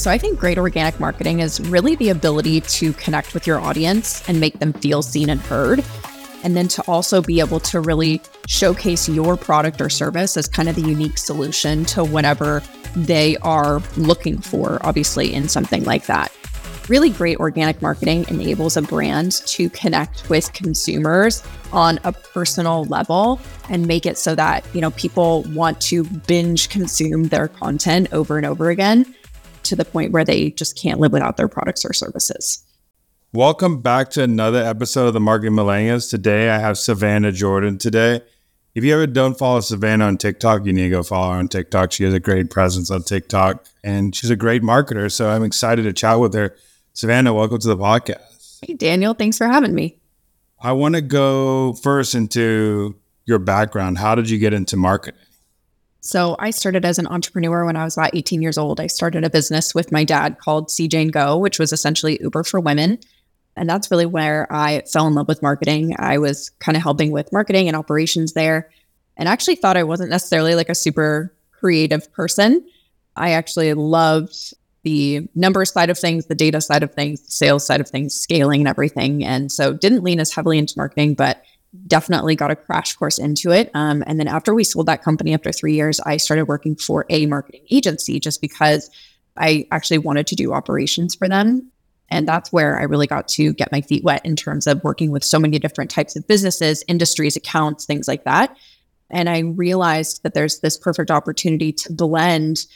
So I think great organic marketing is really the ability to connect with your audience and make them feel seen and heard. And then to also be able to really showcase your product or service as kind of the unique solution to whatever they are looking for, obviously, in something like that. Really great organic marketing enables a brand to connect with consumers on a personal level and make it so that, you know, people want to binge consume their content over and over again to the point where they just can't live without their products or services. Welcome back to another episode of the Marketing Millennials. Today I have Savannah Jordan today. If you ever don't follow Savannah on TikTok, you need to go follow her on TikTok. She has a great presence on TikTok and she's a great marketer. So I'm excited to chat with her. Savannah, welcome to the podcast. Hey, Daniel, thanks for having me. I want to go first into your background. How did you get into marketing? So I started as an entrepreneur when I was about 18 years old. I started a business with my dad called CJ Go, which was essentially Uber for women. And that's really where I fell in love with marketing. I was kind of helping with marketing and operations there and actually thought I wasn't necessarily like a super creative person. I actually loved the numbers side of things, the data side of things, the sales side of things, scaling and everything. And so didn't lean as heavily into marketing, but definitely got a crash course into it. Um, and then after we sold that company after three years, I started working for a marketing agency just because I actually wanted to do operations for them. And that's where I really got to get my feet wet in terms of working with so many different types of businesses, industries, accounts, things like that. And I realized that there's this perfect opportunity to blend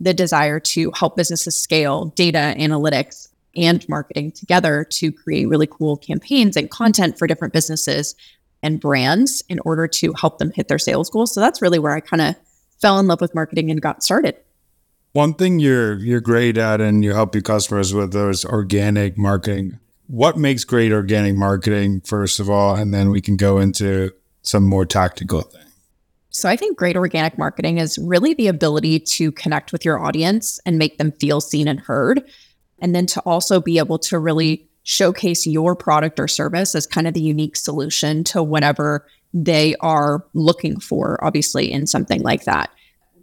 the desire to help businesses scale data analytics and marketing together to create really cool campaigns and content for different businesses and brands in order to help them hit their sales goals. So that's really where I kind of fell in love with marketing and got started. One thing you're you're great at and you help your customers with those organic marketing. What makes great organic marketing first of all and then we can go into some more tactical things. So I think great organic marketing is really the ability to connect with your audience and make them feel seen and heard and then to also be able to really showcase your product or service as kind of the unique solution to whatever they are looking for, obviously, in something like that.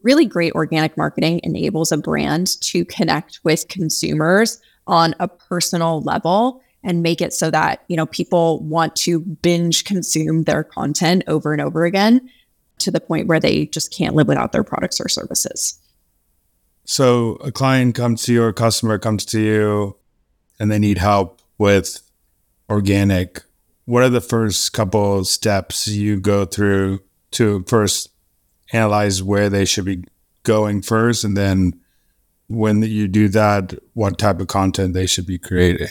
Really great organic marketing enables a brand to connect with consumers on a personal level and make it so that, you know, people want to binge consume their content over and over again to the point where they just can't live without their products or services. So a client comes to you, or a customer comes to you, and they need help with organic. What are the first couple steps you go through to first analyze where they should be going first, and then when you do that, what type of content they should be creating?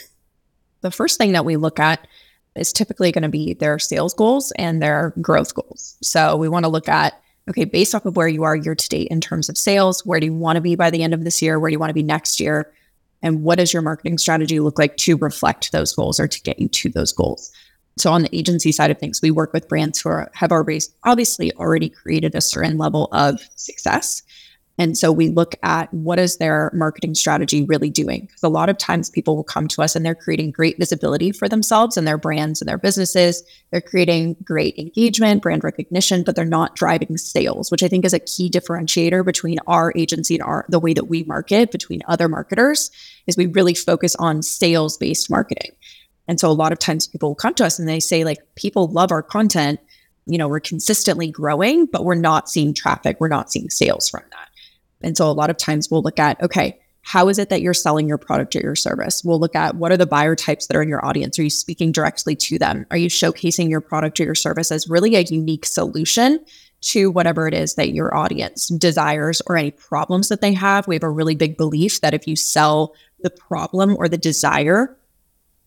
The first thing that we look at is typically going to be their sales goals and their growth goals. So we want to look at okay, based off of where you are year to date in terms of sales, where do you want to be by the end of this year? Where do you want to be next year? And what does your marketing strategy look like to reflect those goals or to get you to those goals? So on the agency side of things, we work with brands who are, have already obviously already created a certain level of success. And so we look at what is their marketing strategy really doing? Because a lot of times people will come to us and they're creating great visibility for themselves and their brands and their businesses. They're creating great engagement, brand recognition, but they're not driving sales, which I think is a key differentiator between our agency and our the way that we market between other marketers is we really focus on sales-based marketing. And so a lot of times people will come to us and they say like people love our content, you know, we're consistently growing, but we're not seeing traffic, we're not seeing sales from that. And so a lot of times we'll look at, okay, how is it that you're selling your product or your service? We'll look at what are the buyer types that are in your audience? Are you speaking directly to them? Are you showcasing your product or your service as really a unique solution to whatever it is that your audience desires or any problems that they have? We have a really big belief that if you sell the problem or the desire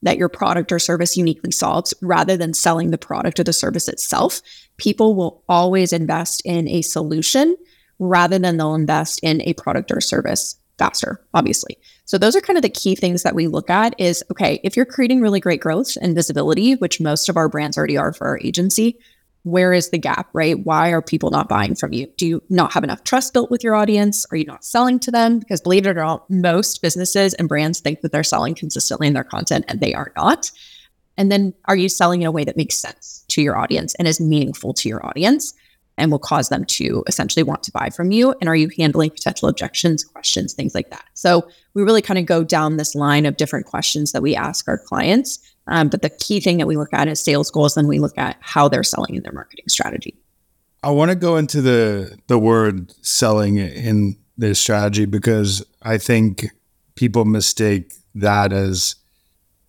that your product or service uniquely solves rather than selling the product or the service itself, people will always invest in a solution rather than they'll invest in a product or service faster, obviously. So those are kind of the key things that we look at is okay, if you're creating really great growth and visibility, which most of our brands already are for our agency, where is the gap, right? Why are people not buying from you? Do you not have enough trust built with your audience? Are you not selling to them? Because believe it or not, most businesses and brands think that they're selling consistently in their content and they are not. And then are you selling in a way that makes sense to your audience and is meaningful to your audience and will cause them to essentially want to buy from you? And are you handling potential objections, questions, things like that? So we really kind of go down this line of different questions that we ask our clients um, but the key thing that we look at is sales goals, and we look at how they're selling in their marketing strategy. I want to go into the the word selling in their strategy because I think people mistake that as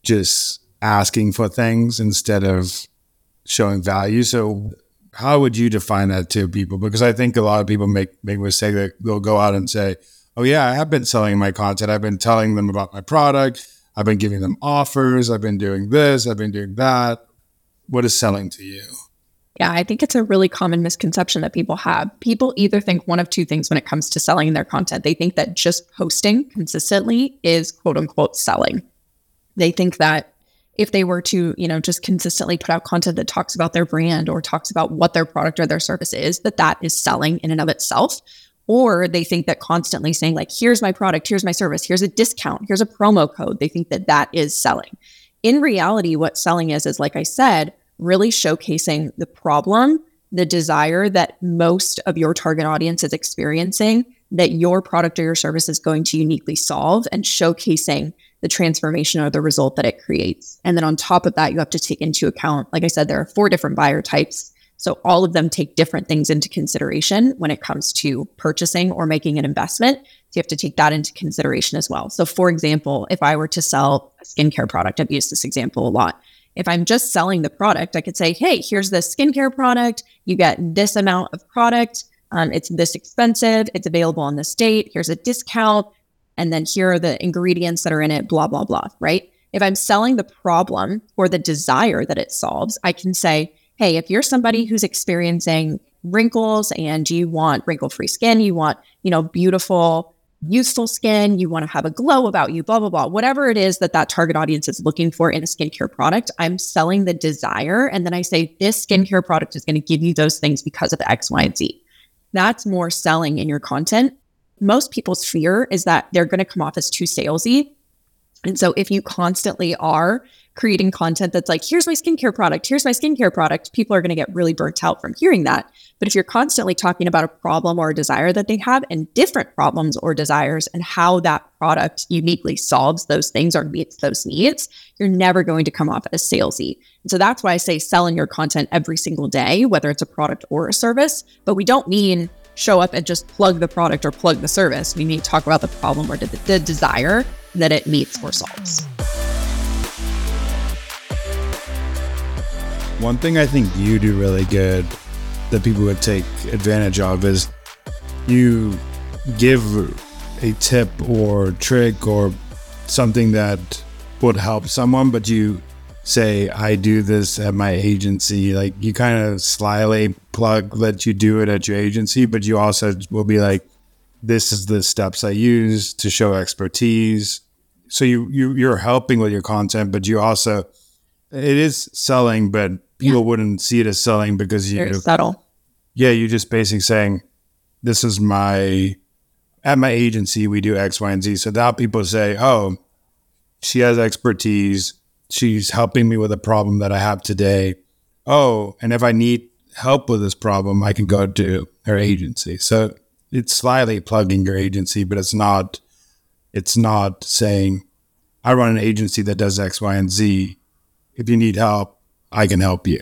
just asking for things instead of showing value. So how would you define that to people? Because I think a lot of people make make mistake that they'll go out and say, "Oh yeah, I have been selling my content. I've been telling them about my product. I've been giving them offers. I've been doing this. I've been doing that. What is selling to you? Yeah, I think it's a really common misconception that people have. People either think one of two things when it comes to selling their content. They think that just posting consistently is quote unquote selling. They think that if they were to, you know, just consistently put out content that talks about their brand or talks about what their product or their service is, that that is selling in and of itself. Or they think that constantly saying like here's my product here's my service here's a discount here's a promo code they think that that is selling. In reality what selling is is like i said really showcasing the problem the desire that most of your target audience is experiencing that your product or your service is going to uniquely solve and showcasing the transformation or the result that it creates and then on top of that you have to take into account like i said there are four different buyer types so all of them take different things into consideration when it comes to purchasing or making an investment. So you have to take that into consideration as well. So for example, if I were to sell a skincare product, I've used this example a lot. If I'm just selling the product, I could say, hey, here's this skincare product. You get this amount of product. Um, it's this expensive. It's available on this date. Here's a discount. And then here are the ingredients that are in it, blah, blah, blah, right? If I'm selling the problem or the desire that it solves, I can say, hey, if you're somebody mm-hmm. who's experiencing wrinkles and you want wrinkle free skin, you want, you know, beautiful, youthful skin, you want to have a glow about you, blah, blah, blah, whatever it is that that target audience is looking for in a skincare product, I'm selling the desire. And then I say, this mm-hmm. skincare product is going to give you those things because of X, Y, and Z. That's more selling in your content. Most people's fear is that they're going to come off as too salesy. And so if you constantly are creating content that's like, here's my skincare product, here's my skincare product, people are going to get really burnt out from hearing that. But if you're constantly talking about a problem or a desire that they have and different problems or desires and how that product uniquely solves those things or meets those needs, you're never going to come off as salesy. And so that's why I say selling your content every single day, whether it's a product or a service. But we don't mean show up and just plug the product or plug the service. We need to talk about the problem or the, the desire that it meets or solves. One thing I think you do really good that people would take advantage of is you give a tip or trick or something that would help someone, but you say, I do this at my agency. Like you kind of slyly plug that you do it at your agency, but you also will be like, this is the steps I use to show expertise. So you, you you're helping with your content, but you also it is selling, but people yeah. wouldn't see it as selling because you Very subtle. Yeah, you're just basically saying, "This is my at my agency. We do X, Y, and Z." So now people say, "Oh, she has expertise. She's helping me with a problem that I have today. Oh, and if I need help with this problem, I can go to her agency." So it's slightly plugging your agency, but it's not. It's not saying, "I run an agency that does X, Y, and Z." If you need help, I can help you.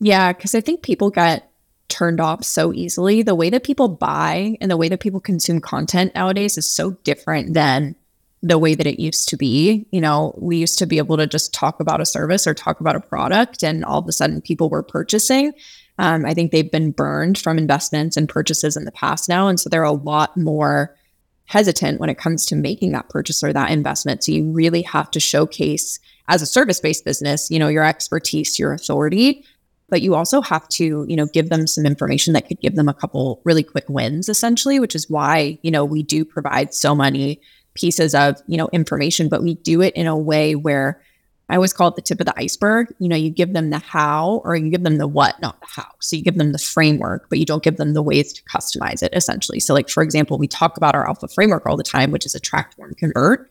Yeah, because I think people get turned off so easily. The way that people buy and the way that people consume content nowadays is so different than the way that it used to be. You know, we used to be able to just talk about a service or talk about a product, and all of a sudden people were purchasing. Um, I think they've been burned from investments and purchases in the past now. And so they're a lot more hesitant when it comes to making that purchase or that investment. So you really have to showcase as a service-based business, you know, your expertise, your authority, but you also have to, you know, give them some information that could give them a couple really quick wins essentially, which is why, you know, we do provide so many pieces of, you know, information, but we do it in a way where I always call it the tip of the iceberg. You know, you give them the how or you give them the what, not the how. So you give them the framework, but you don't give them the ways to customize it essentially. So, like, for example, we talk about our alpha framework all the time, which is attract, warm, convert.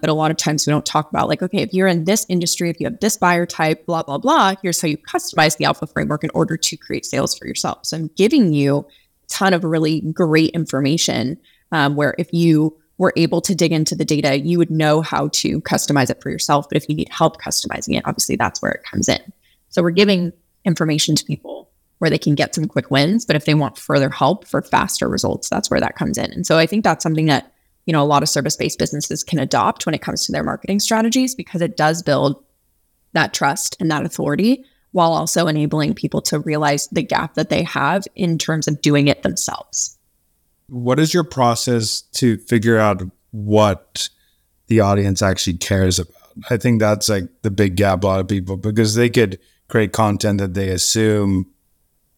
But a lot of times we don't talk about, like, okay, if you're in this industry, if you have this buyer type, blah, blah, blah, here's how you customize the alpha framework in order to create sales for yourself. So I'm giving you a ton of really great information um, where if you were able to dig into the data, you would know how to customize it for yourself. But if you need help customizing it, obviously that's where it comes in. So we're giving information to people where they can get some quick wins. But if they want further help for faster results, that's where that comes in. And so I think that's something that, you know, a lot of service-based businesses can adopt when it comes to their marketing strategies because it does build that trust and that authority while also enabling people to realize the gap that they have in terms of doing it themselves. What is your process to figure out what the audience actually cares about? I think that's like the big gap a lot of people because they could create content that they assume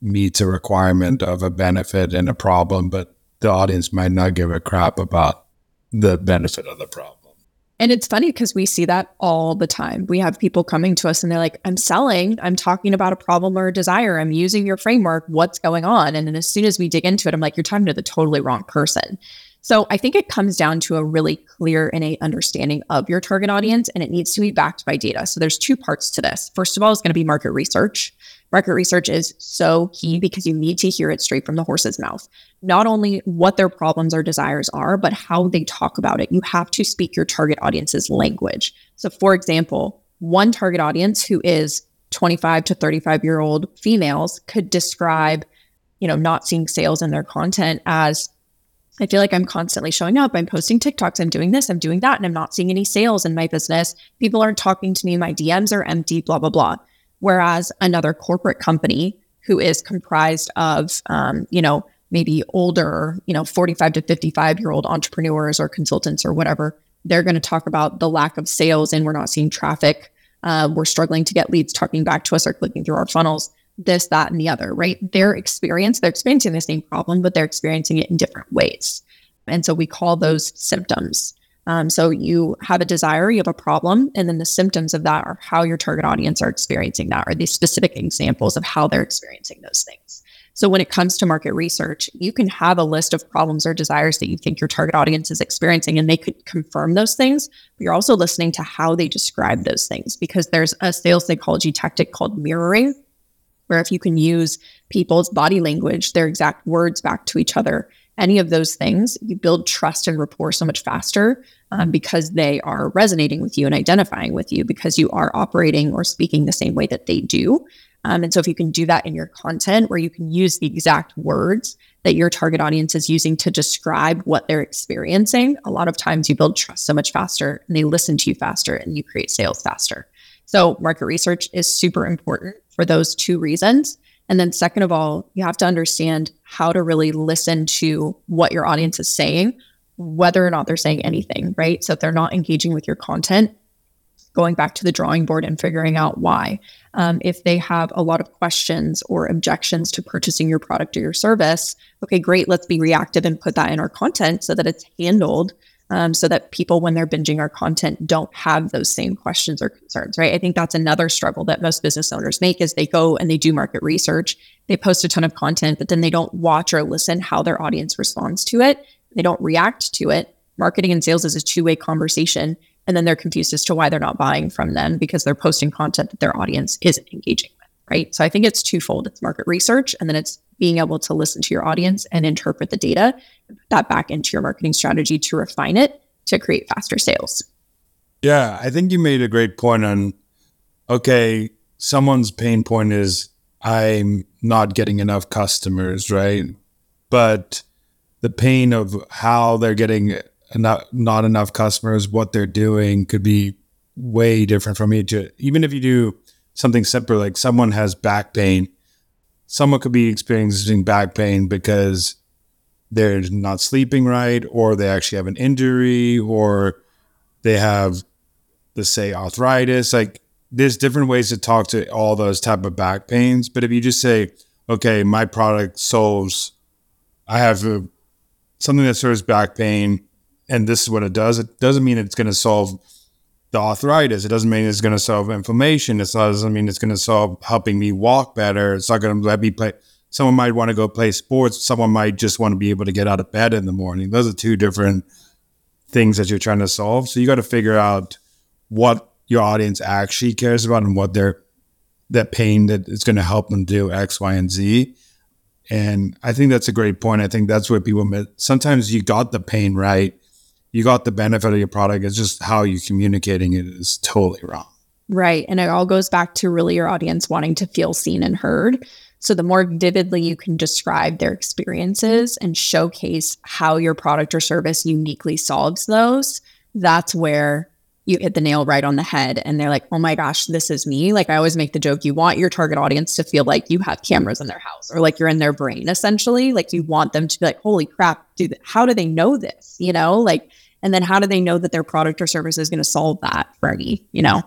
meets a requirement of a benefit and a problem, but the audience might not give a crap about the benefit of the problem. And it's funny because we see that all the time. We have people coming to us and they're like, I'm selling, I'm talking about a problem or a desire, I'm using your framework. What's going on? And then as soon as we dig into it, I'm like, you're talking to the totally wrong person. So I think it comes down to a really clear, innate understanding of your target audience, and it needs to be backed by data. So there's two parts to this. First of all, is going to be market research. Market research is so key because you need to hear it straight from the horse's mouth. Not only what their problems or desires are, but how they talk about it. You have to speak your target audience's language. So, for example, one target audience who is 25 to 35 year old females could describe, you know, not seeing sales in their content as I feel like I'm constantly showing up. I'm posting TikToks. I'm doing this. I'm doing that. And I'm not seeing any sales in my business. People aren't talking to me. My DMs are empty, blah, blah, blah. Whereas another corporate company who is comprised of, um, you know, maybe older, you know, 45 to 55 year old entrepreneurs or consultants or whatever, they're going to talk about the lack of sales and we're not seeing traffic. Uh, we're struggling to get leads talking back to us or clicking through our funnels, this, that, and the other, right? Their experience, they're experiencing the same problem, but they're experiencing it in different ways. And so we call those symptoms. Um, so you have a desire, you have a problem, and then the symptoms of that are how your target audience are experiencing that, or these specific examples of how they're experiencing those things. So when it comes to market research, you can have a list of problems or desires that you think your target audience is experiencing, and they could confirm those things. But you're also listening to how they describe those things because there's a sales psychology tactic called mirroring, where if you can use people's body language, their exact words back to each other, any of those things, you build trust and rapport so much faster um, because they are resonating with you and identifying with you because you are operating or speaking the same way that they do. Um, and so, if you can do that in your content, where you can use the exact words that your target audience is using to describe what they're experiencing, a lot of times you build trust so much faster and they listen to you faster and you create sales faster. So, market research is super important for those two reasons. And then, second of all, you have to understand how to really listen to what your audience is saying whether or not they're saying anything, right? So if they're not engaging with your content, going back to the drawing board and figuring out why. Um, if they have a lot of questions or objections to purchasing your product or your service, okay, great, let's be reactive and put that in our content so that it's handled. Um, so that people, when they're binging our content, don't have those same questions or concerns, right? I think that's another struggle that most business owners make is they go and they do market research, they post a ton of content, but then they don't watch or listen how their audience responds to it they don't react to it. Marketing and sales is a two way conversation. And then they're confused as to why they're not buying from them because they're posting content that their audience isn't engaging. Right. So I think it's twofold it's market research, and then it's being able to listen to your audience and interpret the data, put that back into your marketing strategy to refine it to create faster sales. Yeah. I think you made a great point on okay, someone's pain point is I'm not getting enough customers, right? But the pain of how they're getting not not enough customers, what they're doing could be way different from each. Even if you do something simple, like someone has back pain, someone could be experiencing back pain because they're not sleeping right, or they actually have an injury, or they have, let's say, arthritis. Like there's different ways to talk to all those type of back pains. But if you just say, okay, my product solves, I have a something that serves back pain. and this is what it does. It doesn't mean it's going to solve the arthritis. It doesn't mean it's going to solve inflammation. It doesn't mean it's going to solve helping me walk better. It's not going to let me play. Someone might want to go play sports. Someone might just want to be able to get out of bed in the morning. Those are two different things that you're trying to solve. So you got to figure out what your audience actually cares about and what their that pain that is going to help them do X, Y, and Z. And I think that's a great point. I think that's where people miss. Sometimes you got the pain right, you got the benefit of your product. It's just how you're communicating it is totally wrong. Right. And it all goes back to really your audience wanting to feel seen and heard. So the more vividly you can describe their experiences and showcase how your product or service uniquely solves those, that's where you hit the nail right on the head and they're like, oh my gosh, this is me. Like I always make the joke, you want your target audience to feel like you have cameras in their house or like you're in their brain essentially. Like you want them to be like, holy crap, dude, how do they know this? You know, like, and then how do they know that their product or service is going to solve that for me, you know?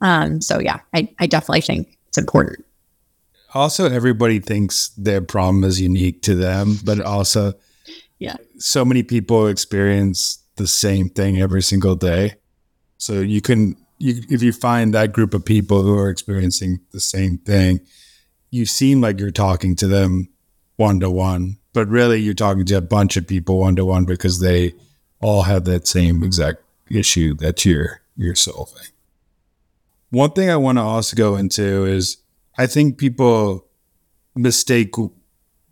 Um, so yeah, I, I definitely think it's important. Also, everybody thinks their problem is unique to them, but also, yeah, so many people experience the same thing every single day so you can, you, if you find that group of people who are experiencing the same thing, you seem like you're talking to them one to one, but really you're talking to a bunch of people one to one because they all have that same exact issue that you're you're solving. One thing I want to also go into is I think people mistake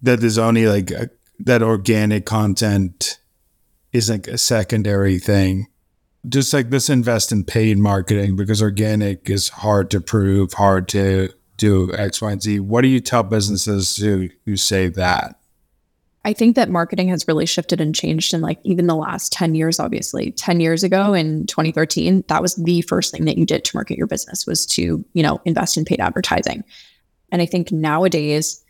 that there's only like a, that organic content is like a secondary thing just like this invest in paid marketing because organic is hard to prove, hard to do X, Y, and Z. What do you tell businesses who, who say that? I think that marketing has really shifted and changed in like even the last 10 years, obviously. 10 years ago in 2013, that was the first thing that you did to market your business was to, you know, invest in paid advertising. And I think nowadays,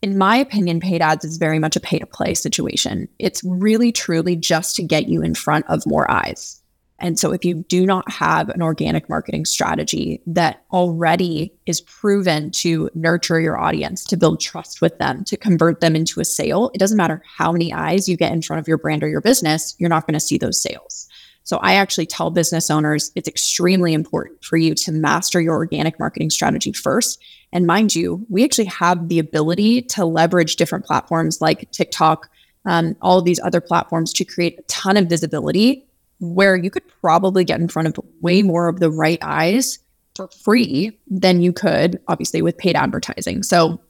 in my opinion, paid ads is very much a pay to play situation. It's really truly just to get you in front of more eyes. And so, if you do not have an organic marketing strategy that already is proven to nurture your audience, to build trust with them, to convert them into a sale, it doesn't matter how many eyes you get in front of your brand or your business, you're not going to see those sales. So, I actually tell business owners it's extremely important for you to master your organic marketing strategy first. And mind you, we actually have the ability to leverage different platforms like TikTok, um, all of these other platforms to create a ton of visibility where you could probably get in front of way more of the right eyes for free than you could, obviously, with paid advertising. So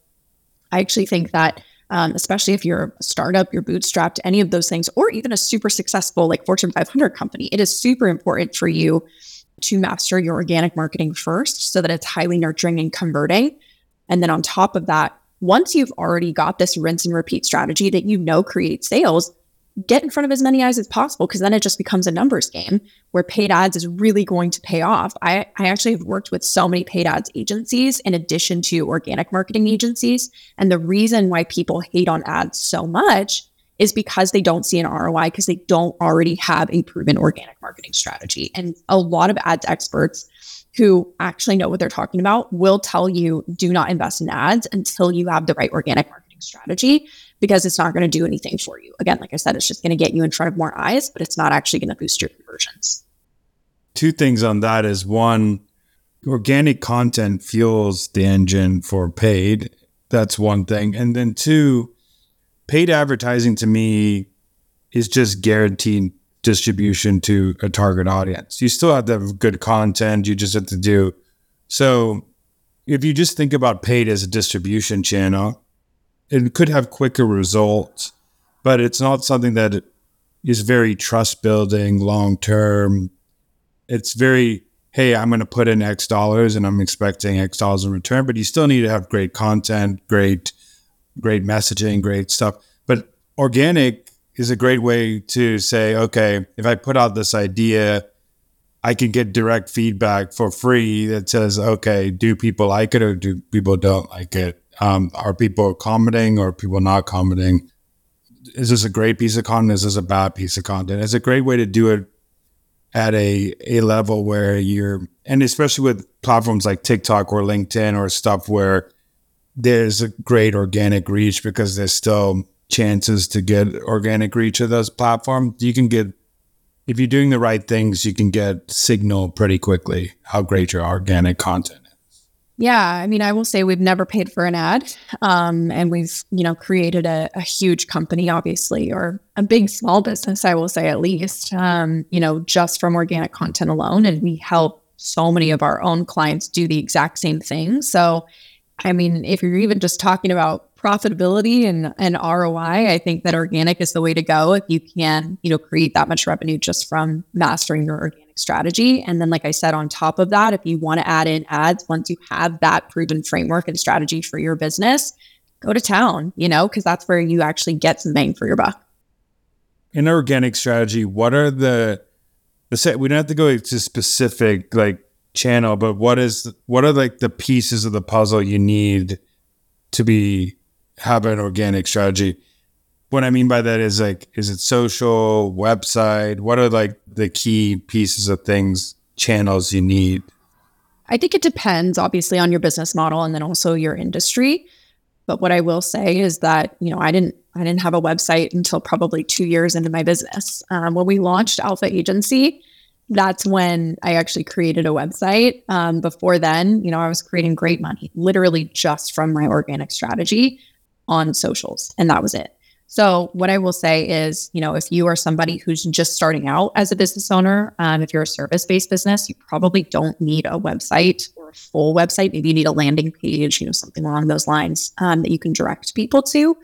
I actually think that, um, especially if you're a startup, you're bootstrapped, any of those things, or even a super successful like Fortune 500 company, it is super important for you to master your organic marketing first so that it's highly nurturing and converting. And then on top of that, once you've already got this rinse and repeat strategy that you know creates sales, get in front of as many eyes as possible because then it just becomes a numbers game where paid ads is really going to pay off. I, I actually have worked with so many paid ads agencies in addition to organic marketing agencies. And the reason why people hate on ads so much is because they don't see an ROI because they don't already have a proven organic marketing strategy. And a lot of ads experts who actually know what they're talking about will tell you do not invest in ads until you have the right organic marketing strategy because it's not going to do anything for you. Again, like I said, it's just going to get you in front of more eyes, but it's not actually going to boost your conversions. Two things on that is one, organic content fuels the engine for paid. That's one thing. And then two, paid advertising to me is just guaranteed distribution to a target audience. You still have to have good content. You just have to do so. If you just think about paid as a distribution channel, it could have quicker results, but it's not something that is very trust building long term. It's very, hey, I'm going to put in X dollars and I'm expecting X dollars in return, but you still need to have great content, great, great messaging, great stuff. But organic is a great way to say, okay, if I put out this idea, I can get direct feedback for free that says, okay, do people like it or do people don't like it? Um, are people commenting or people not commenting? Is this a great piece of content? Is this a bad piece of content? It's a great way to do it at a, a level where you're, and especially with platforms like TikTok or LinkedIn or stuff where there's a great organic reach because there's still chances to get organic reach of those platforms. You can get if you're doing the right things, you can get signal pretty quickly how great your organic content. Yeah, I mean, I will say we've never paid for an ad, um, and we've you know created a, a, huge company, obviously, or a big small business, I will say at least, um, you know, just from organic content alone, and we help so many of our own clients do the exact same thing. So, I mean, if you're even just talking about profitability and, and ROI, I think that organic is the way to go if you can, you know, create that much revenue just from mastering your organic strategy. And then, like I said, on top of that, if you want to add in ads, once you have that proven framework and strategy for your business, go to town, you know, because that's where you actually get some bang for your buck. In organic strategy, what are the the set we don't have to go to specific like channel, but what is what are like the pieces of the puzzle you need to be have an organic strategy. What I mean by that is like, is it social, website? What are like the key pieces of things, channels you need? I think it depends, obviously, on your business model and then also your industry. But what I will say is that you know I didn't I didn't have a website until probably two years into my business. Um, when we launched Alpha Agency, that's when I actually created a website. Um, before then, you know, I was creating great money, literally just from my organic strategy on socials. And that was it. So, what I will say is, you know, if you are somebody who's just starting out as a business owner, um, if you're a service based business, you probably don't need a website or a full website. Maybe you need a landing page, you know, something along those lines um, that you can direct people to.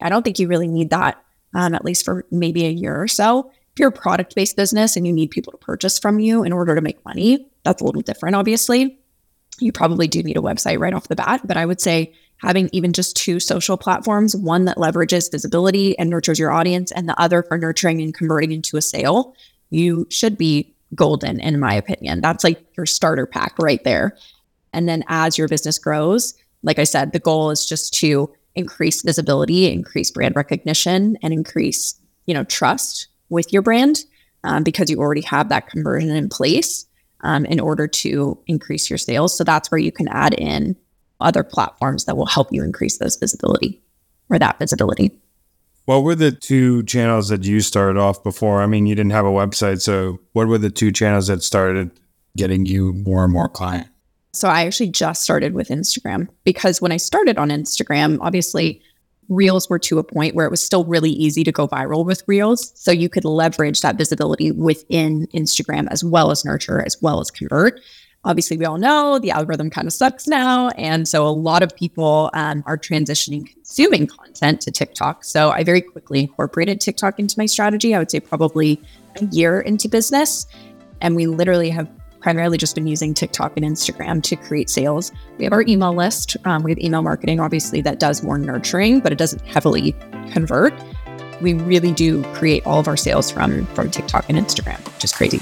I don't think you really need that, um, at least for maybe a year or so. If you're a product based business and you need people to purchase from you in order to make money, that's a little different, obviously. You probably do need a website right off the bat, but I would say having even just two social platforms, one that leverages visibility and nurtures your audience, and the other for nurturing and converting into a sale, you should be golden, in my opinion. That's like your starter pack right there. And then as your business grows, like I said, the goal is just to increase visibility, increase brand recognition, and increase, you know, trust with your brand um, because you already have that conversion in place um, in order to increase your sales. So that's where you can add in other platforms that will help you increase those visibility or that visibility. What were the two channels that you started off before? I mean, you didn't have a website. So, what were the two channels that started getting you more and more clients? So, I actually just started with Instagram because when I started on Instagram, obviously, reels were to a point where it was still really easy to go viral with reels. So, you could leverage that visibility within Instagram as well as nurture, as well as convert obviously we all know the algorithm kind of sucks now and so a lot of people um, are transitioning consuming content to tiktok. So i very quickly incorporated tiktok into my strategy i would say probably a year into business and we literally have primarily just been using tiktok and instagram to create sales. We have our email list um, we have email marketing obviously that does more nurturing but it doesn't heavily convert. We really do create all of our sales from from tiktok and instagram which is crazy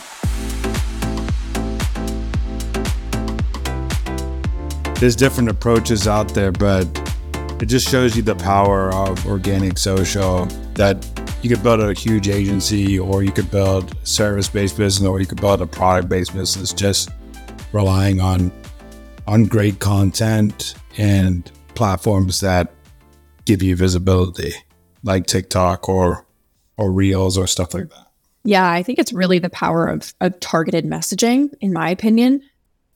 there's different approaches out there, but it just shows you the power of organic social that you could build a huge agency or you could build service-based business or you could build a product-based business just relying on on great content and platforms that give you visibility like TikTok or or Reels or stuff like that. Yeah, I think it's really the power of, of targeted messaging, in my opinion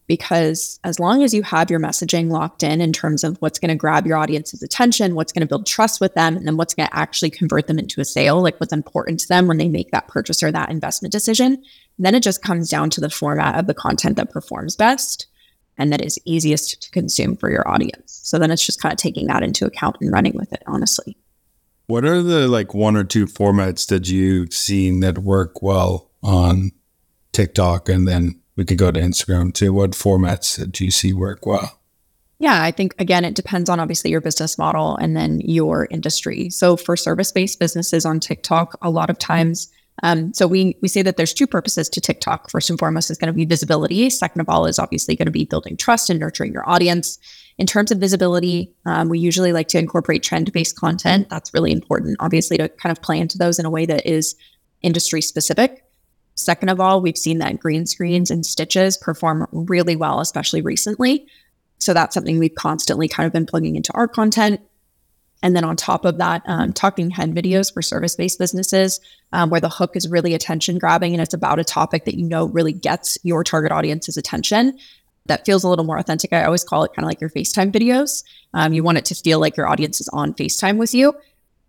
because as long as you have your messaging locked in in terms of what's going to grab your audience's attention, what's going to build trust with them, and then what's going to actually convert them into a sale, like what's important to them when they make that purchase or that investment decision, then it just comes down to the format of the content that performs best and that is easiest to consume for your audience. So then it's just kind of taking that into account and running with it, honestly. What are the like one or two formats that you've seen that work well on TikTok and then we could go to Instagram too. What formats do you see work well? Yeah, I think again, it depends on obviously your business model and then your industry. So for service-based businesses on TikTok, a lot of times, um, so we we say that there's two purposes to TikTok. First and foremost is going to be visibility. Second of all is obviously going to be building trust and nurturing your audience. In terms of visibility, um, we usually like to incorporate trend-based content. That's really important, obviously, to kind of play into those in a way that is industry specific. Second of all, we've seen that green screens and stitches perform really well, especially recently. So that's something we've constantly kind of been plugging into our content. And then on top of that, um, talking head videos for service based businesses, um, where the hook is really attention grabbing and it's about a topic that you know really gets your target audience's attention. That feels a little more authentic. I always call it kind of like your FaceTime videos. Um, you want it to feel like your audience is on FaceTime with you.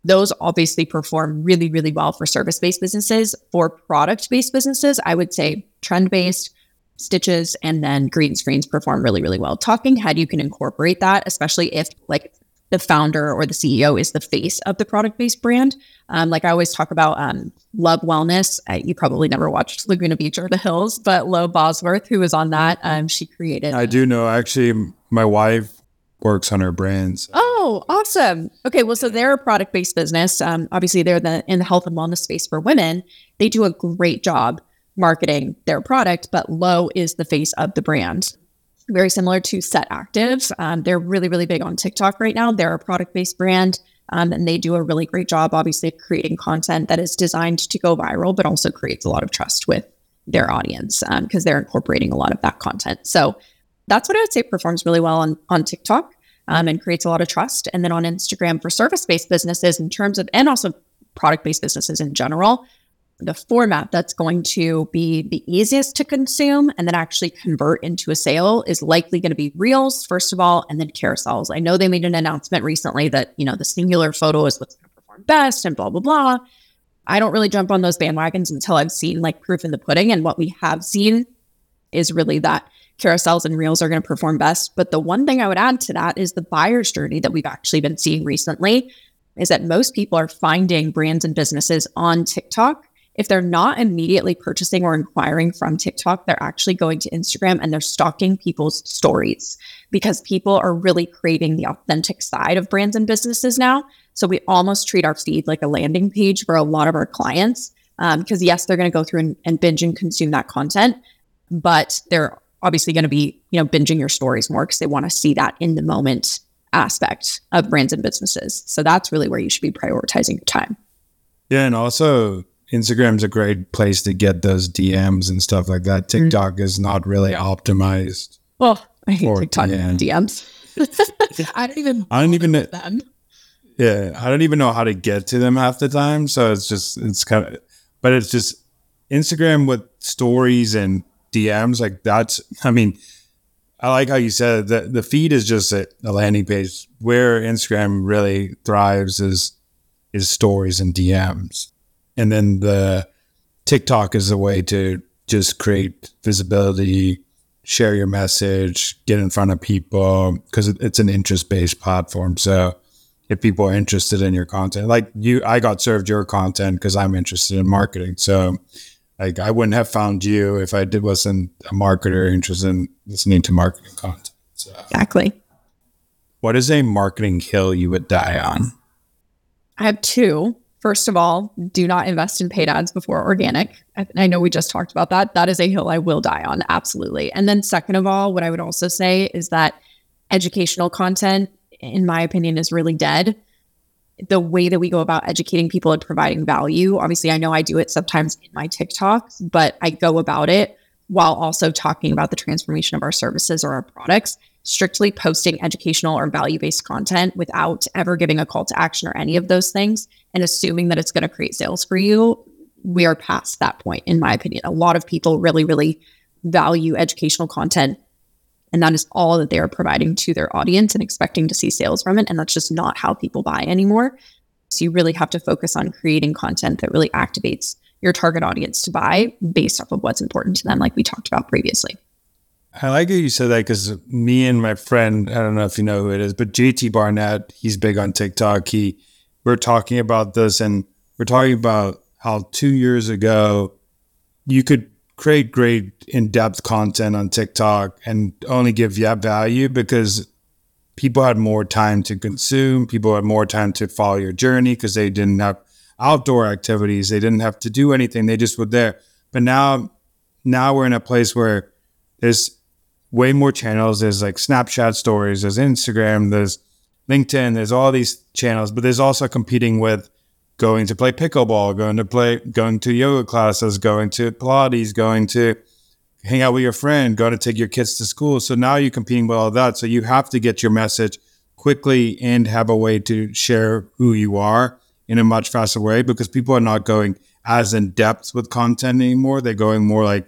Those obviously perform really, really well for service based businesses. For product based businesses, I would say trend based, stitches, and then green screens perform really, really well. Talking head, you can incorporate that, especially if like the founder or the CEO is the face of the product based brand. Um, like I always talk about um, Love Wellness. Uh, you probably never watched Laguna Beach or The Hills, but Lo Bosworth, who was on that, um, she created. I do know. Actually, my wife works on her brands. Oh, awesome. Okay, well, so they're a product based business. Um, obviously, they're the in the health and wellness space for women. They do a great job marketing their product, but Lo is the face of the brand very similar to Set Active. Um, they're really, really big on TikTok right now. They're a product based brand. Um, and they do a really great job, obviously, creating content that is designed to go viral, but also creates a lot of trust with their audience because um, they're incorporating a lot of that content. So that's what I would say performs really well on, on TikTok um, and creates a lot of trust. And then on Instagram for service based businesses, in terms of, and also product based businesses in general, the format that's going to be the easiest to consume and then actually convert into a sale is likely going to be reels first of all and then carousels. I know they made an announcement recently that you know the singular photo is what's going to perform best and blah blah blah. I don't really jump on those bandwagons until i've seen like proof in the pudding. And what we have seen is really that carousels and reels are going to perform best but the one thing i would add to that is the buyer's journey that we've actually been seeing recently is that most people are finding brands and businesses on tiktok if they're not immediately purchasing or inquiring from TikTok, they're actually going to Instagram and they're stalking people's stories because people are really craving the authentic side of brands and businesses now. So we almost treat our feed like a landing page for a lot of our clients. Because um, yes, they're going to go through and, and binge and consume that content, but they're obviously going to be, you know, binging your stories more because they want to see that in the moment aspect of brands and businesses. So that's really where you should be prioritizing your time. Yeah, and also Instagram's a great place to get those DMs and stuff like that. Mm-hmm. TikTok mm-hmm. is not really optimized. Well, I hate TikTok DM. DMs. I don't even. I don't even know them. Yeah, I don't even know how to get to them half the time. So it's just it's kind of, but it's just Instagram with stories and DMs like that's. I mean, I like how you said that the feed is just a, a landing page. Where Instagram really thrives is is stories and DMs and then the TikTok is a way to just create visibility, share your message, get in front of people because it's an interest based platform. So if people are interested in your content, like you, I got served your content because I'm interested in marketing. So like I wouldn't have found you if I did wasn't a marketer interested in listening to marketing content. So. Exactly. What is a marketing hill you would die on? I have two. First of all, do not invest in paid ads before organic. I, I, know we just talked about that. That is a hill I will die on, absolutely. And then, second of all, what I would also say is that educational content, in my opinion, is really dead. The way that we go about educating people and providing value, obviously, I know I do it sometimes in my TikToks, but I go about it while also talking about the transformation of our services or our products strictly posting educational or value based content without ever giving a call to action or any of those things and assuming that it's going to create sales for you, we are past that point, in my opinion. A lot of people really, really value educational content. And that is all that they are providing to their audience and expecting to see sales from it. And that's just not how people buy anymore. So you really have to focus on creating content that really activates your target audience to buy based off of what's important to them, like we talked about previously. I like how you said that because me and my friend, I don't know if you know who it is, but JT Barnett, he's big on TikTok. He we're talking about this and we're talking about how two years ago you could create great in-depth content on TikTok and only give value because people had more time to consume, people had more time to follow your journey because they didn't have outdoor activities, they didn't have to do anything, they just were there. But now now we're in a place where there's way more channels. There's like Snapchat stories, there's Instagram, there's LinkedIn, there's all these channels, but there's also competing with going to play pickleball, going to play, going to yoga classes, going to Pilates, going to hang out with your friend, going to take your kids to school. So now you're competing with all that. So you have to get your message quickly and have a way to share who you are in a much faster way because people are not going as in depth with content anymore. They're going more like,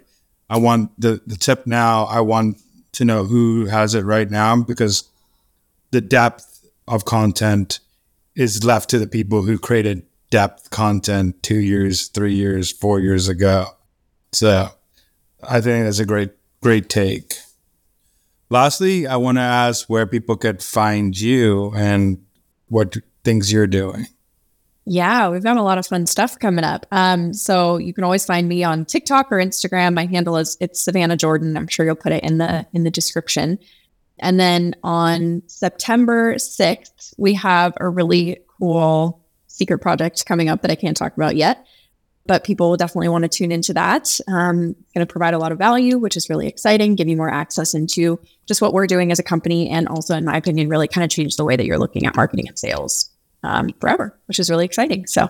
I want the, the tip now. I want to know who has it right now because the depth of content is left to the people who created depth content two years, three years, four years ago. So I think that's a great, great take. Lastly, I want to ask where people could find you and what things you're doing. Yeah, we've got a lot of fun stuff coming up. Um, so you can always find me on TikTok or Instagram. My handle is it's Savannah Jordan. I'm sure you'll put it in the in the description. And then on September 6th, we have a really cool secret project coming up that I can't talk about yet, but people will definitely want to tune into that. Um, going to provide a lot of value, which is really exciting, give you more access into just what we're doing as a company, and also, in my opinion, really kind of change the way that you're looking at marketing and sales um, forever, which is really exciting. So,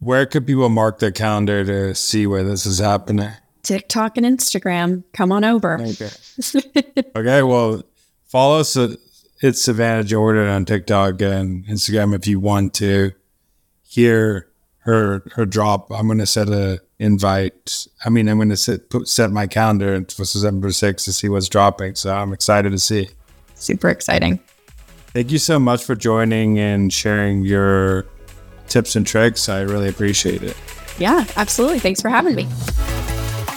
where could people mark their calendar to see where this is happening? TikTok and Instagram. Come on over. Okay. okay. Well, follow us. It's Savannah Jordan on TikTok and Instagram if you want to hear her her drop. I'm going to set a invite. I mean, I'm going to set put, set my calendar for September 6th to see what's dropping. So I'm excited to see. Super exciting. Thank you so much for joining and sharing your tips and tricks. I really appreciate it. Yeah, absolutely. Thanks for having me.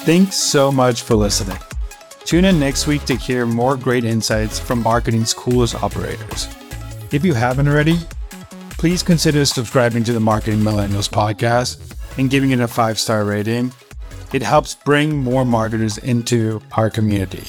Thanks so much for listening. Tune in next week to hear more great insights from marketing's coolest operators. If you haven't already, please consider subscribing to the Marketing Millennials podcast and giving it a five star rating. It helps bring more marketers into our community.